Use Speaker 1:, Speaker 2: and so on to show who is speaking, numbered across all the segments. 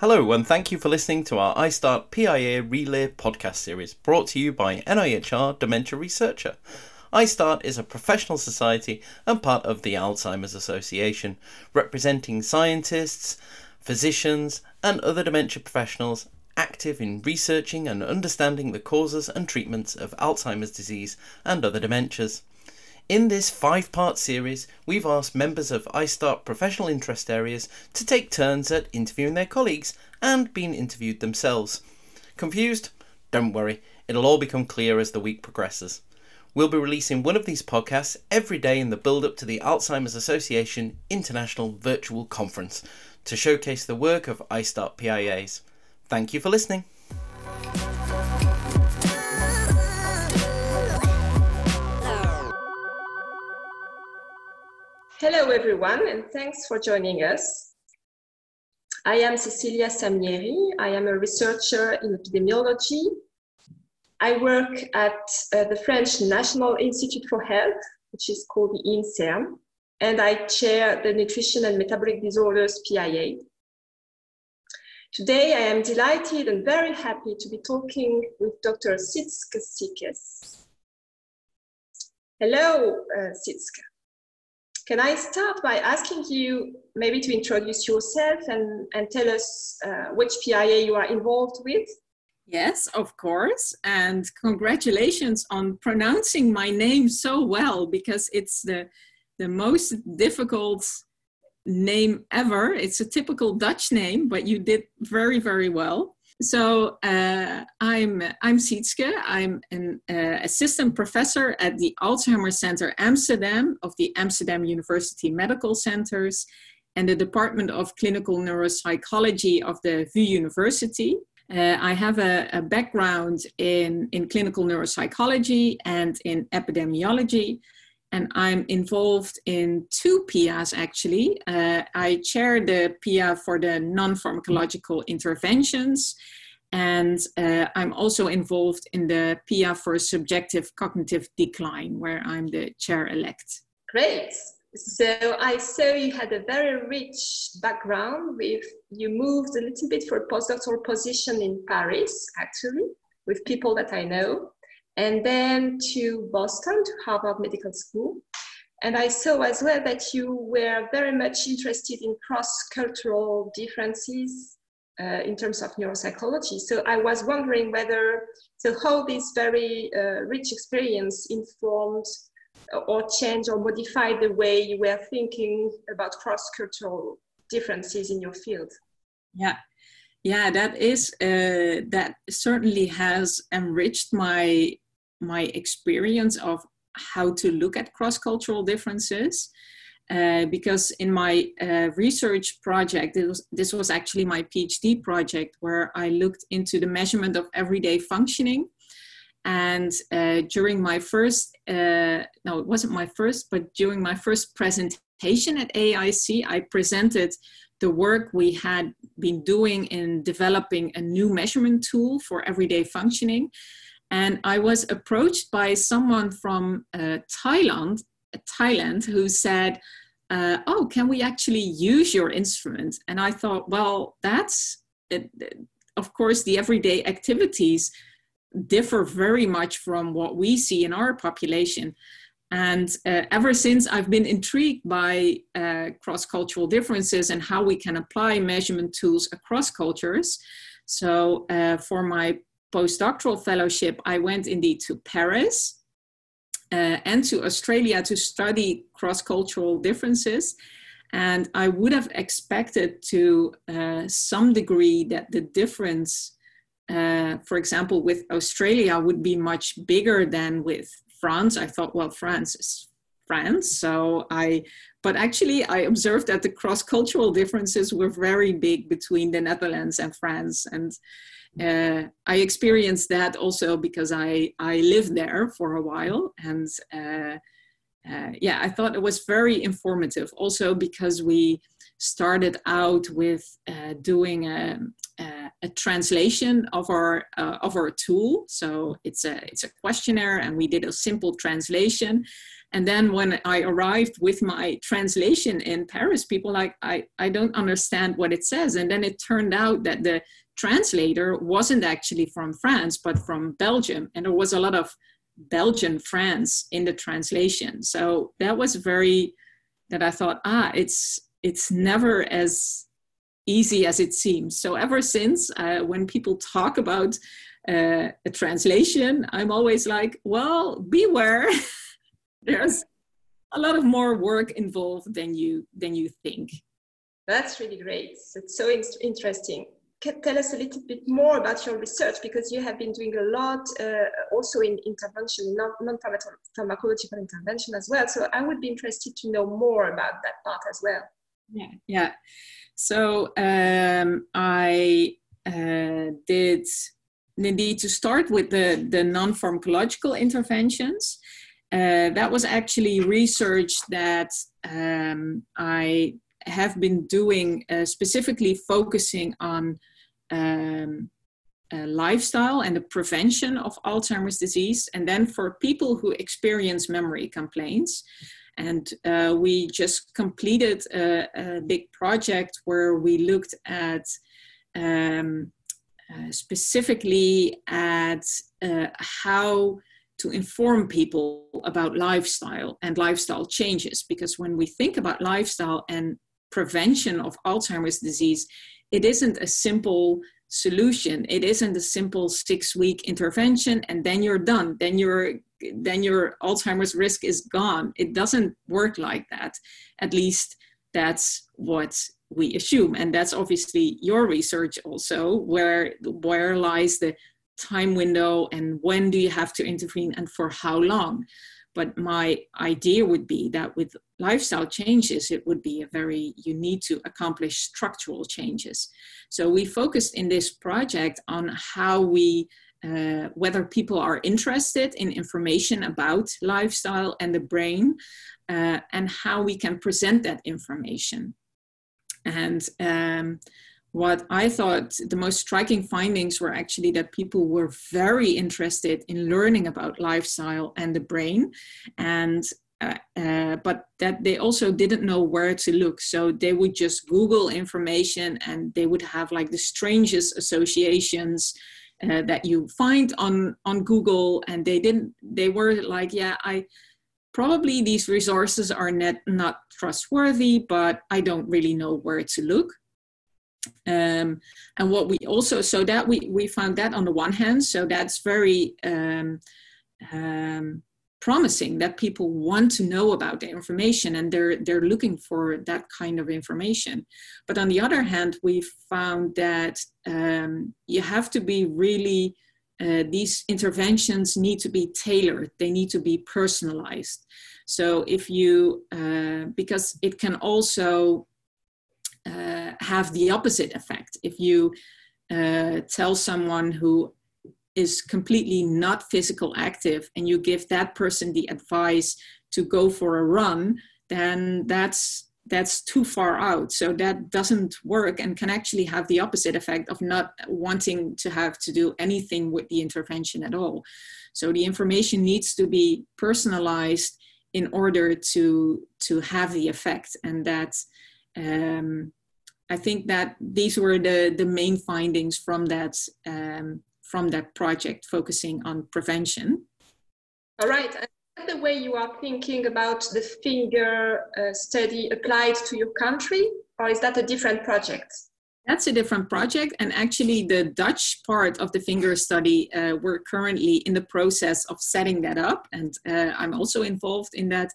Speaker 1: Hello, and thank you for listening to our ISTAART PIA Relay podcast series brought to you by NIHR Dementia Researcher. ISTAART is a professional society and part of the Alzheimer's Association, representing scientists, physicians, and other dementia professionals active in researching and understanding the causes and treatments of Alzheimer's disease and other dementias. In this five part series, we've asked members of ISTAART professional interest areas to take turns at interviewing their colleagues and being interviewed themselves. Confused? Don't worry, it'll all become clear as the week progresses. We'll be releasing one of these podcasts every day in the build up to the Alzheimer's Association International Virtual Conference to showcase the work of iStart PIAs. Thank you for listening.
Speaker 2: Hello, everyone, and thanks for joining us. I am Cecilia Samieri. I am a researcher in epidemiology. I work at uh, the French National Institute for Health, which is called the INSERM, and I chair the Nutrition and Metabolic Disorders PIA. Today, I am delighted and very happy to be talking with Dr. Sietske Sikkes. Hello, uh, Sietske. Can I start by asking you maybe to introduce yourself and, and tell us uh, which PIA you are involved with?
Speaker 3: Yes, of course. And congratulations on pronouncing my name so well because it's the, the most difficult name ever. It's a typical Dutch name, but you did very, very well. So uh, I'm I'm Sietske. I'm an uh, assistant professor at the Alzheimer Center Amsterdam of the Amsterdam University Medical Centers and the Department of Clinical Neuropsychology of the VU University. Uh, I have a, a, background in, in clinical neuropsychology and in epidemiology, and I'm involved in two PIAs actually. Uh, I chair the PIA for the non pharmacological interventions, and uh, I'm also involved in the PIA for subjective cognitive decline, where I'm the chair elect.
Speaker 2: Great. So I saw you had a very rich background with you moved a little bit for a postdoctoral position in Paris, actually, with people that I know and then to Boston, to Harvard Medical School. And I saw as well that you were very much interested in cross-cultural differences uh, in terms of neuropsychology. So I was wondering whether, so how this very uh, rich experience informed or changed or modified the way you were thinking about cross-cultural differences in your field.
Speaker 3: Yeah, yeah, that is uh, that certainly has enriched my my experience of how to look at cross-cultural differences. Uh, because in my uh, research project, was, this was actually my PhD project, where I looked into the measurement of everyday functioning. And uh, during my first, uh, no, it wasn't my first, but during my first presentation at AAIC, I presented the work we had been doing in developing a new measurement tool for everyday functioning. And I was approached by someone from uh, Thailand, Thailand, who said, uh, "Oh, can we actually use your instrument?" And I thought, well, that's it, of course the everyday activities differ very much from what we see in our population. And uh, ever since I've been intrigued by uh, cross cultural differences and how we can apply measurement tools across cultures. So, uh, for my postdoctoral fellowship, I went indeed to Paris uh, and to Australia to study cross cultural differences. And I would have expected to uh, some degree that the difference, uh, for example, with Australia would be much bigger than with France. I thought, well, France is France. So I, but actually, I observed that the cross cultural differences were very big between the Netherlands and France. And uh, I experienced that also because I, I lived there for a while. And uh, uh, yeah, I thought it was very informative also because we started out with uh, doing a, a, a, translation of our, uh, of our tool. So it's a, it's a questionnaire and we did a simple translation. And then when I arrived with my translation in Paris, people like, I, I don't understand what it says. And then it turned out that the translator wasn't actually from France, but from Belgium. And there was a lot of Belgian France in the translation. So that was very, that I thought, ah, it's, it's never as easy as it seems. So ever since, uh, when people talk about uh, a translation, I'm always like, well, beware. There's a lot of more work involved than you than you think.
Speaker 2: That's really great. It's so in- interesting. Can tell us a little bit more about your research because you have been doing a lot uh, also in intervention, non-pharmacological intervention as well. So I would be interested to know more about that part as well.
Speaker 3: Yeah, yeah. So um, I uh, did indeed to start with the, the non-pharmacological interventions. Uh, that was actually research that um, I have been doing uh, specifically focusing on um, uh, lifestyle and the prevention of Alzheimer's disease, and then for people who experience memory complaints. And uh, we just completed a, a, big project where we looked at um, uh, specifically at how to inform people about lifestyle and lifestyle changes. Because when we think about lifestyle and prevention of Alzheimer's disease, it isn't a simple solution. It isn't a simple six week intervention and then you're done. Then your then your Alzheimer's risk is gone. It doesn't work like that. At least that's what we assume. And that's obviously your research also, where where lies the time window and when do you have to intervene and for how long. But my idea would be that with lifestyle changes, it would be a very, you need to accomplish structural changes. So we focused in this project on how we, uh, whether people are interested in information about lifestyle and the brain, uh, and how we can present that information. And um, what I thought the most striking findings were actually that people were very interested in learning about lifestyle and the brain, and uh, uh, but that they also didn't know where to look. So they would just Google information, and they would have like the strangest associations. Uh, that you find on on Google, and they didn't. They were like, "Yeah, I probably these resources are net, not trustworthy, but I don't really know where to look. Um, and what we also, so that we, we found that on the one hand, so that's very um, um, promising that people want to know about the information and they're, they're looking for that kind of information. But on the other hand, we found that um, you have to be really uh, these interventions need to be tailored, they need to be personalized. So, if you, uh, because it can also have the opposite effect. If you uh, tell someone who is completely not physical active and you give that person the advice to go for a run, then that's that's too far out. So that doesn't work and can actually have the opposite effect of not wanting to have to do anything with the intervention at all. So the information needs to be personalized in order to to have the effect, and that um, I think that these were the the main findings from that um, from that project focusing on prevention.
Speaker 2: All right the way you are thinking about the FINGER uh, study applied to your country, or is that a different project?
Speaker 3: That's a different project, and actually, the Dutch part of the FINGER study, uh, we're currently in the process of setting that up, and uh, I'm also involved in that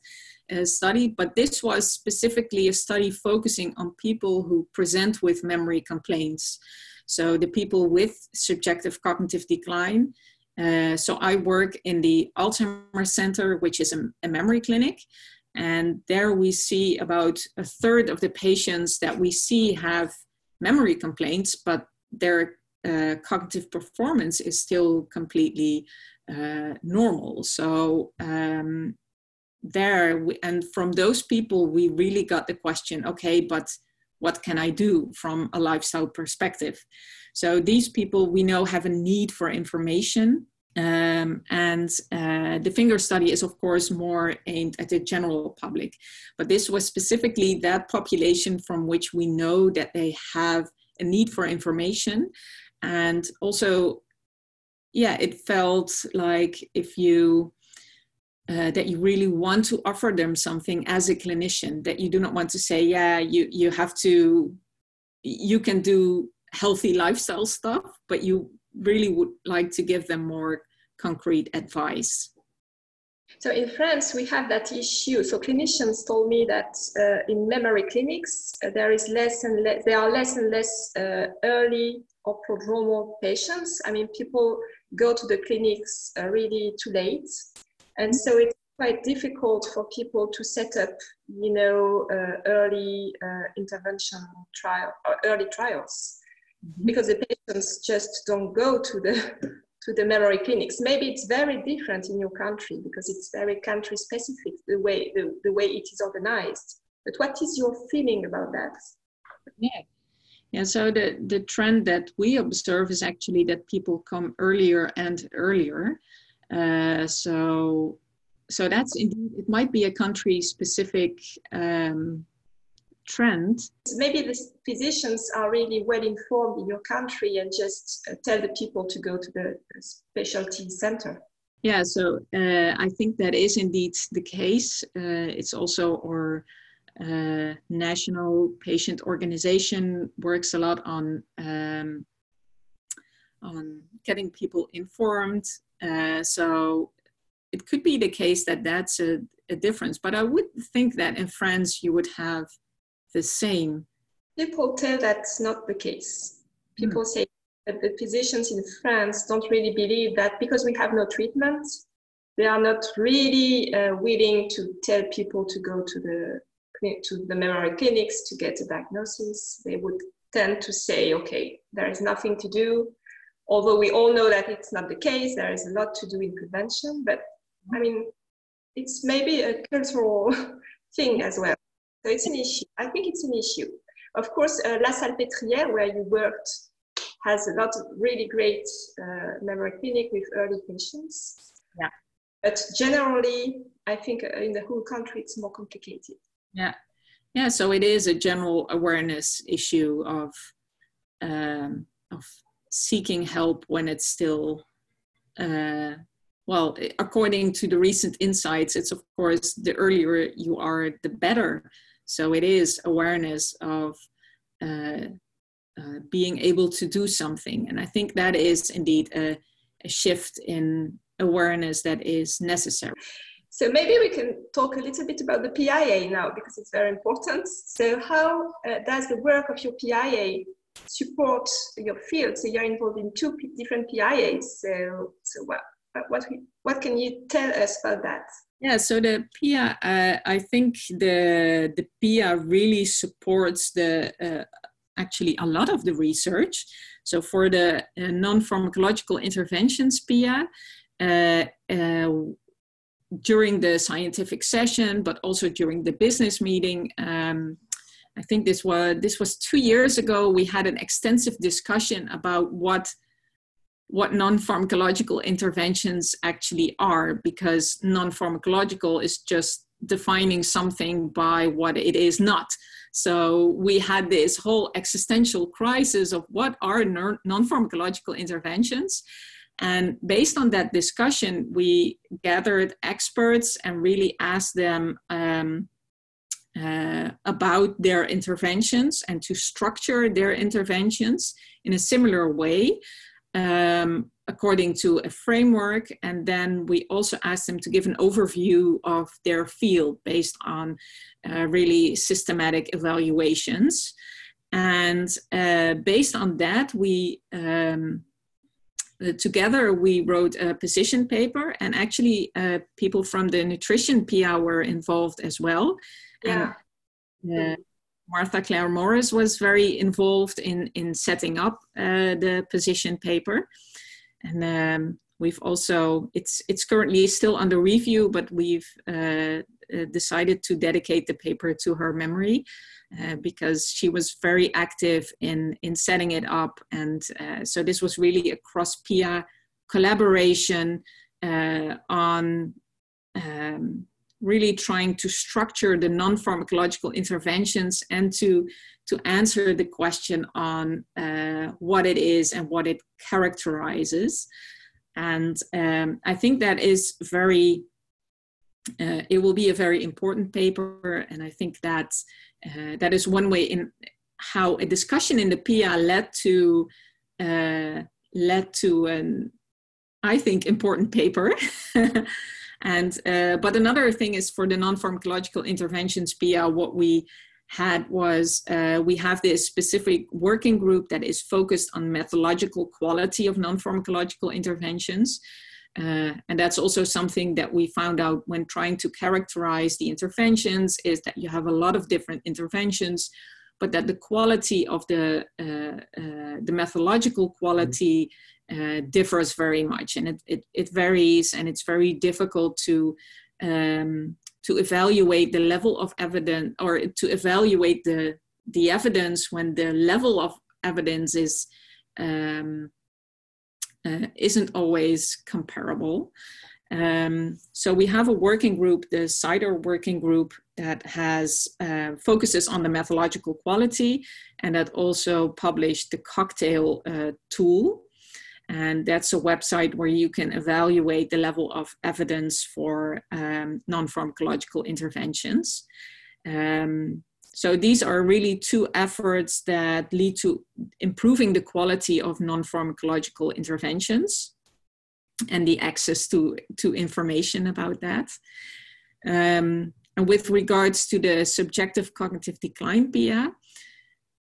Speaker 3: uh, study. But this was specifically a study focusing on people who present with memory complaints. So, the people with subjective cognitive decline uh, so I work in the Alzheimer's Center, which is a, a, memory clinic. And there we see about a third of the patients that we see have memory complaints, but their uh, cognitive performance is still completely uh, normal. So um, there, and from those people, we really got the question okay, but what can I do from a lifestyle perspective? So these people we know have a need for information Um, and uh, the FINGER study is, of course, more aimed at the general public. But this was specifically that population from which we know that they have a need for information. And also, yeah, it felt like if you uh, that you really want to offer them something as a clinician, that you do not want to say, yeah, you, you have to, you can do healthy lifestyle stuff, but you really would like to give them more concrete advice?
Speaker 2: So in France, we have that issue. So clinicians told me that uh, in memory clinics, uh, there is less and less, there are less and less uh, early or prodromal patients. I mean, people go to the clinics uh, really too late. And so it's quite difficult for people to set up, you know, uh, early uh, intervention trial or early trials mm-hmm. because the patients just don't go to the to the memory clinics. Maybe it's very different in your country because it's very country specific the way the, the way it is organized. But what is your feeling about that?
Speaker 3: Yeah. Yeah, so the, the trend that we observe is actually that people come earlier and earlier. Uh, so so that's indeed it might be a country specific um, trend.
Speaker 2: Maybe the physicians are really well informed in your country and just uh, tell the people to go to the specialty center.
Speaker 3: Yeah, so uh, I think that is indeed the case. Uh, it's also our uh, national patient organization works a lot on um, on getting people informed. Uh, so it could be the case that that's a, a difference, but I would think that in France you would have the same?
Speaker 2: People tell that's not the case. People mm. say that the physicians in France don't really believe that because we have no treatment, they are not really uh, willing to tell people to go to the to the memory clinics to get a diagnosis. They would tend to say, okay, there is nothing to do. Although we all know that it's not the case, there is a lot to do in prevention. But I mean, it's maybe a cultural thing as well. So it's an issue. I think it's an issue. Of course, uh, La Salpêtrière, where you worked, has a lot of really great uh, memory clinic with early patients.
Speaker 3: Yeah.
Speaker 2: But generally, I think uh, in the whole country, it's more complicated.
Speaker 3: Yeah. Yeah. So it is a general awareness issue of um, of seeking help when it's still uh, well, according to the recent insights, it's of course the earlier you are, the better. So it is awareness of uh, uh, being able to do something. And I think that is indeed a, a shift in awareness that is necessary.
Speaker 2: So maybe we can talk a little bit about the PIA now because it's very important. So how uh, does the work of your PIA support your field? So you're involved in two different PIAs. So, so what, what, what can you tell us about that?
Speaker 3: Yeah, so the PIA, uh, I think the the PIA really supports the uh, actually a lot of the research. So for the uh, non-pharmacological interventions PIA, uh, uh, during the scientific session, but also during the business meeting. Um, I think this was this was two years ago. We had an extensive discussion about what what non-pharmacological interventions actually are because non-pharmacological is just defining something by what it is not so we had this whole existential crisis of what are non-pharmacological interventions and based on that discussion we gathered experts and really asked them um, uh, about their interventions and to structure their interventions in a similar way um, according to a framework. And then we also asked them to give an overview of their field based on uh, really systematic evaluations. And uh, based on that, we um, uh, together we wrote a position paper, and actually, uh, people from the nutrition PIA were involved as well.
Speaker 2: Yeah.
Speaker 3: And, uh, Martha Clare Morris was very involved in, in setting up uh, the position paper. And um, we've also, it's, it's currently still under review, but we've uh, uh decided to dedicate the paper to her memory uh, because she was very active in, in setting it up. And uh, so this was really a cross PIA collaboration uh, on um, really trying to structure the non-pharmacological interventions and to to answer the question on uh, what it is and what it characterizes and um, i think that is very uh, it will be a very important paper and i think that uh, that is one way in how a discussion in the PIA led to uh, led to an I think important paper. and uh, but another thing is for the non-pharmacological interventions PIA, what we had was uh, we have this specific working group that is focused on methodological quality of non-pharmacological interventions. Uh, and that's also something that we found out when trying to characterize the interventions is that you have a lot of different interventions but that the quality of the uh, uh, the methodological quality uh, differs very much, and it, it, it varies, and it's very difficult to um, to evaluate the level of evidence or to evaluate the the evidence when the level of evidence is um, uh, isn't always comparable. Um, so we have a working group, the CIDR working group, that has uh, focuses on the methodological quality, and that also published the cocktail uh, tool, and that's a website where you can evaluate the level of evidence for um, non-pharmacological interventions. Um, so these are really two efforts that lead to improving the quality of non-pharmacological interventions and the access to, to information about that. Um, and with regards to the subjective cognitive decline PIA,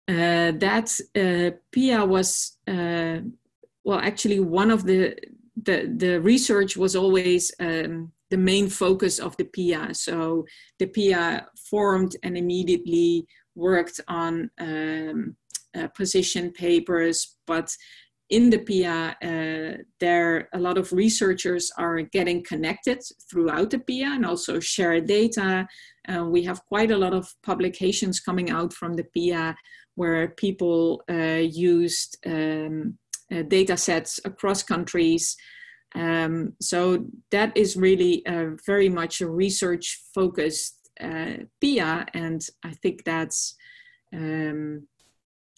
Speaker 3: uh, that uh, PIA was, uh, well, actually one of the, the, the research was always um, the main focus of the PIA. So the PIA formed and immediately worked on um, uh, position papers, but in the PIA, uh, there a lot of researchers are getting connected throughout the PIA and also share data. Uh, we have quite a lot of publications coming out from the PIA where people uh, used um, uh, data sets across countries. Um, so that is really very much a research focused uh, PIA, and I think that's um,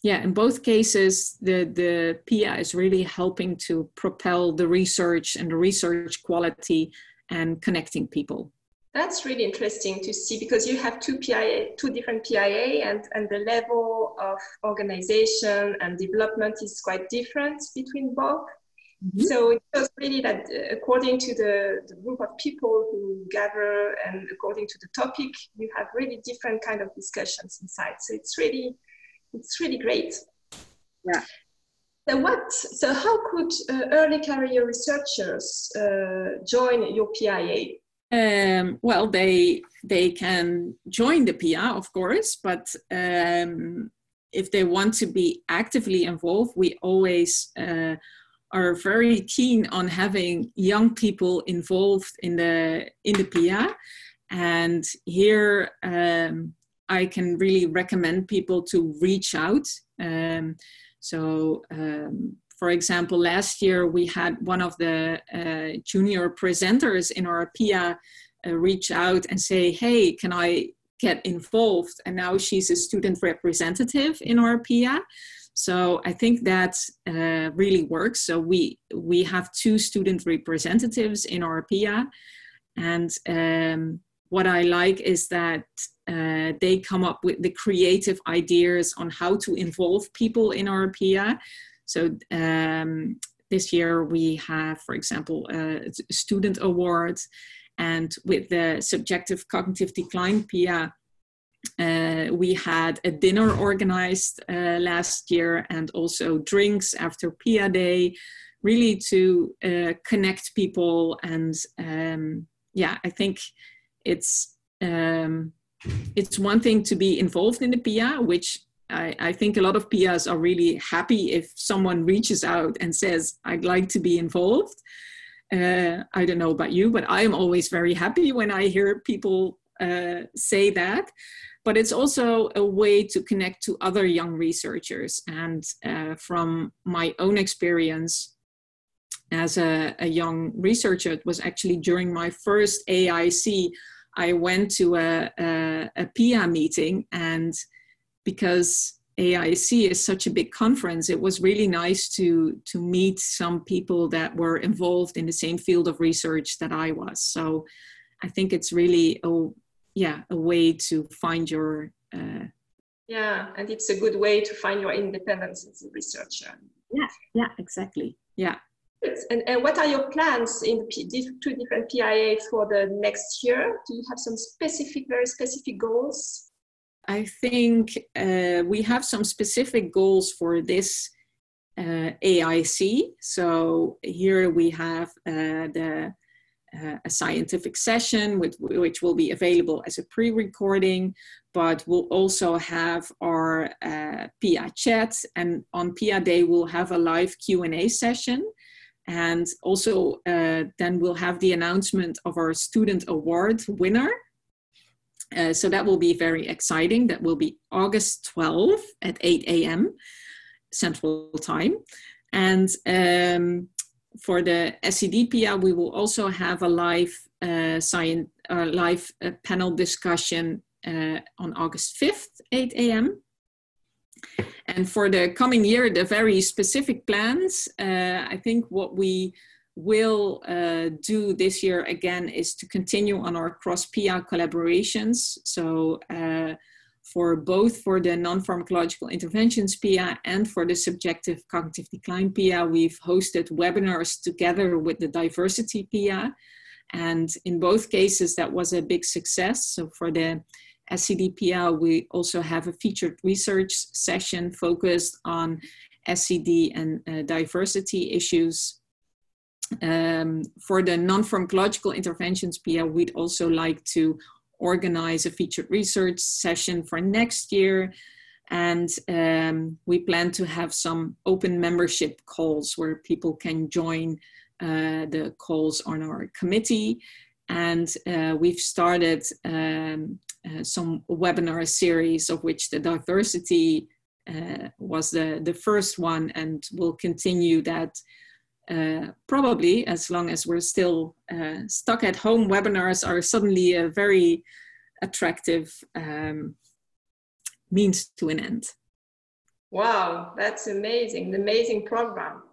Speaker 3: yeah, in both cases, the, the PIA is really helping to propel the research and the research quality and connecting people.
Speaker 2: That's really interesting to see because you have two PIA, two different PIA, and, and the level of organization and development is quite different between both. Mm-hmm. So it shows really that uh, according to the, the group of people who gather and according to the topic, you have really different kind of discussions inside. So it's really it's really great.
Speaker 3: Yeah.
Speaker 2: So what? So how could uh, early career researchers uh, join your PIA?
Speaker 3: Um, well, they they can join the PIA, of course, but um, if they want to be actively involved, we always uh, are very keen on having young people involved in the in the PIA. And here, um, I can really recommend people to reach out. Um, so, um, for example, last year we had one of the uh, junior presenters in our PIA uh, reach out and say, "Hey, can I get involved?" And now she's a student representative in our PIA. So I think that uh, really works. So we we have two student representatives in our PIA, and um, what I like is that uh, they come up with the creative ideas on how to involve people in our PIA. So um, this year we have, for example, a student award, and with the subjective cognitive decline PIA, uh, we had a dinner organized uh, last year and also drinks after PIA Day, really to uh, connect people. And um, yeah, I think it's um, it's one thing to be involved in the PIA, which I, I, think a lot of PRs are really happy if someone reaches out and says, I'd like to be involved. Uh, I don't know about you, but I'm always very happy when I hear people uh, say that. But it's also a way to connect to other young researchers. And uh, from my own experience, as a, a young researcher, it was actually during my first AAIC, I went to a, a, a meeting, and because AAIC is such a big conference, it was really nice to to meet some people that were involved in the same field of research that I was. So I think it's really a yeah a way to find your uh,
Speaker 2: yeah, and it's a good way to find your independence as a researcher.
Speaker 3: Yeah, yeah, exactly. Yeah.
Speaker 2: And, and what are your plans in the two different PIA for the next year? Do you have some specific, very specific goals?
Speaker 3: I think uh, we have some specific goals for this uh, AAIC. So here we have uh, the uh, a scientific session with, which will be available as a pre-recording, but we'll also have our uh, PIA chat and on PIA day we'll have a live Q&A session and also uh, then we'll have the announcement of our student award winner. Uh, so that will be very exciting. That will be August 12th at 8 a.m. Central Time. And um, for the SCD-PIA, we will also have a live uh, science, uh, live uh, panel discussion uh, on August 5th, 8 a.m. And for the coming year, the very specific plans, uh, I think what we will uh, do this year again is to continue on our cross-PIA collaborations. So for both for the non-pharmacological interventions PIA and for the subjective cognitive decline PIA, we've hosted webinars together with the diversity PIA. And in both cases, that was a big success. So for the SCD PIA, we also have a featured research session focused on SCD and uh, diversity issues. Um, for the non-pharmacological interventions PIA, we'd also like to organize a featured research session for next year. And um, we plan to have some open membership calls where people can join uh, the calls on our committee. And uh, we've started um, uh, some webinar series of which the diversity uh, was the, the first one and will continue that uh, probably as long as we're still uh, stuck at home, webinars are suddenly a very attractive um, means to an end.
Speaker 2: Wow, that's amazing, an amazing program.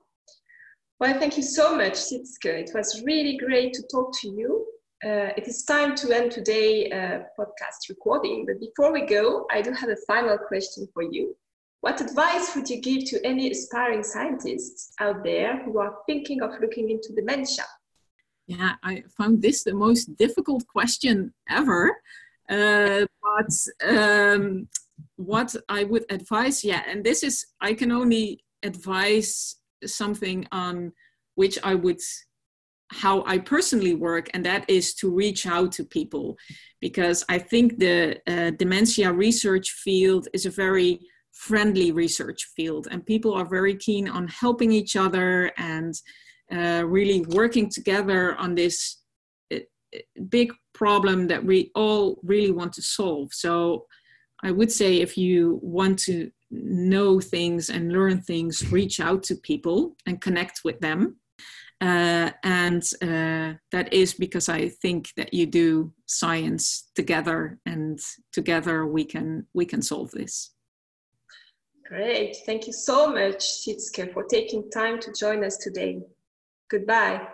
Speaker 2: Well, thank you so much, Sietske. It was really great to talk to you. Uh, it is time to end today's uh, podcast recording, but before we go, I do have a final question for you. What advice would you give to any aspiring scientists out there who are thinking of looking into dementia?
Speaker 3: Yeah, I found this the most difficult question ever. Uh, but um, what I would advise, yeah, and this is, I can only advise something on which I would how I personally work, and that is to reach out to people because I think the uh, dementia research field is a very friendly research field, and people are very keen on helping each other and uh, really working together on this uh, big problem that we all really want to solve. So I would say if you want to know things and learn things, reach out to people and connect with them. Uh, and uh, that is because I think that you do science together, and together we can we can solve this.
Speaker 2: Great. Thank you so much, Sietske, for taking time to join us today. Goodbye.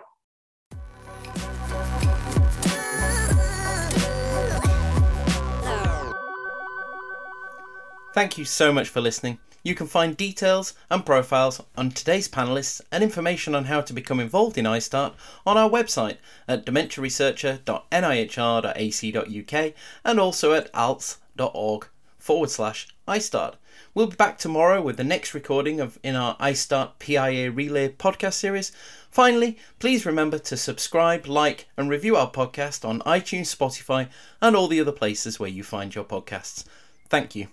Speaker 1: Thank you so much for listening. You can find details and profiles on today's panelists and information on how to become involved in ISTAART on our website at dementiaresearcher.nihr.ac.uk and also at alz.org forward slash ISTAART. We'll be back tomorrow with the next recording of in our ISTAART PIA Relay podcast series. Finally, please remember to subscribe, like, and review our podcast on iTunes, Spotify, and all the other places where you find your podcasts. Thank you.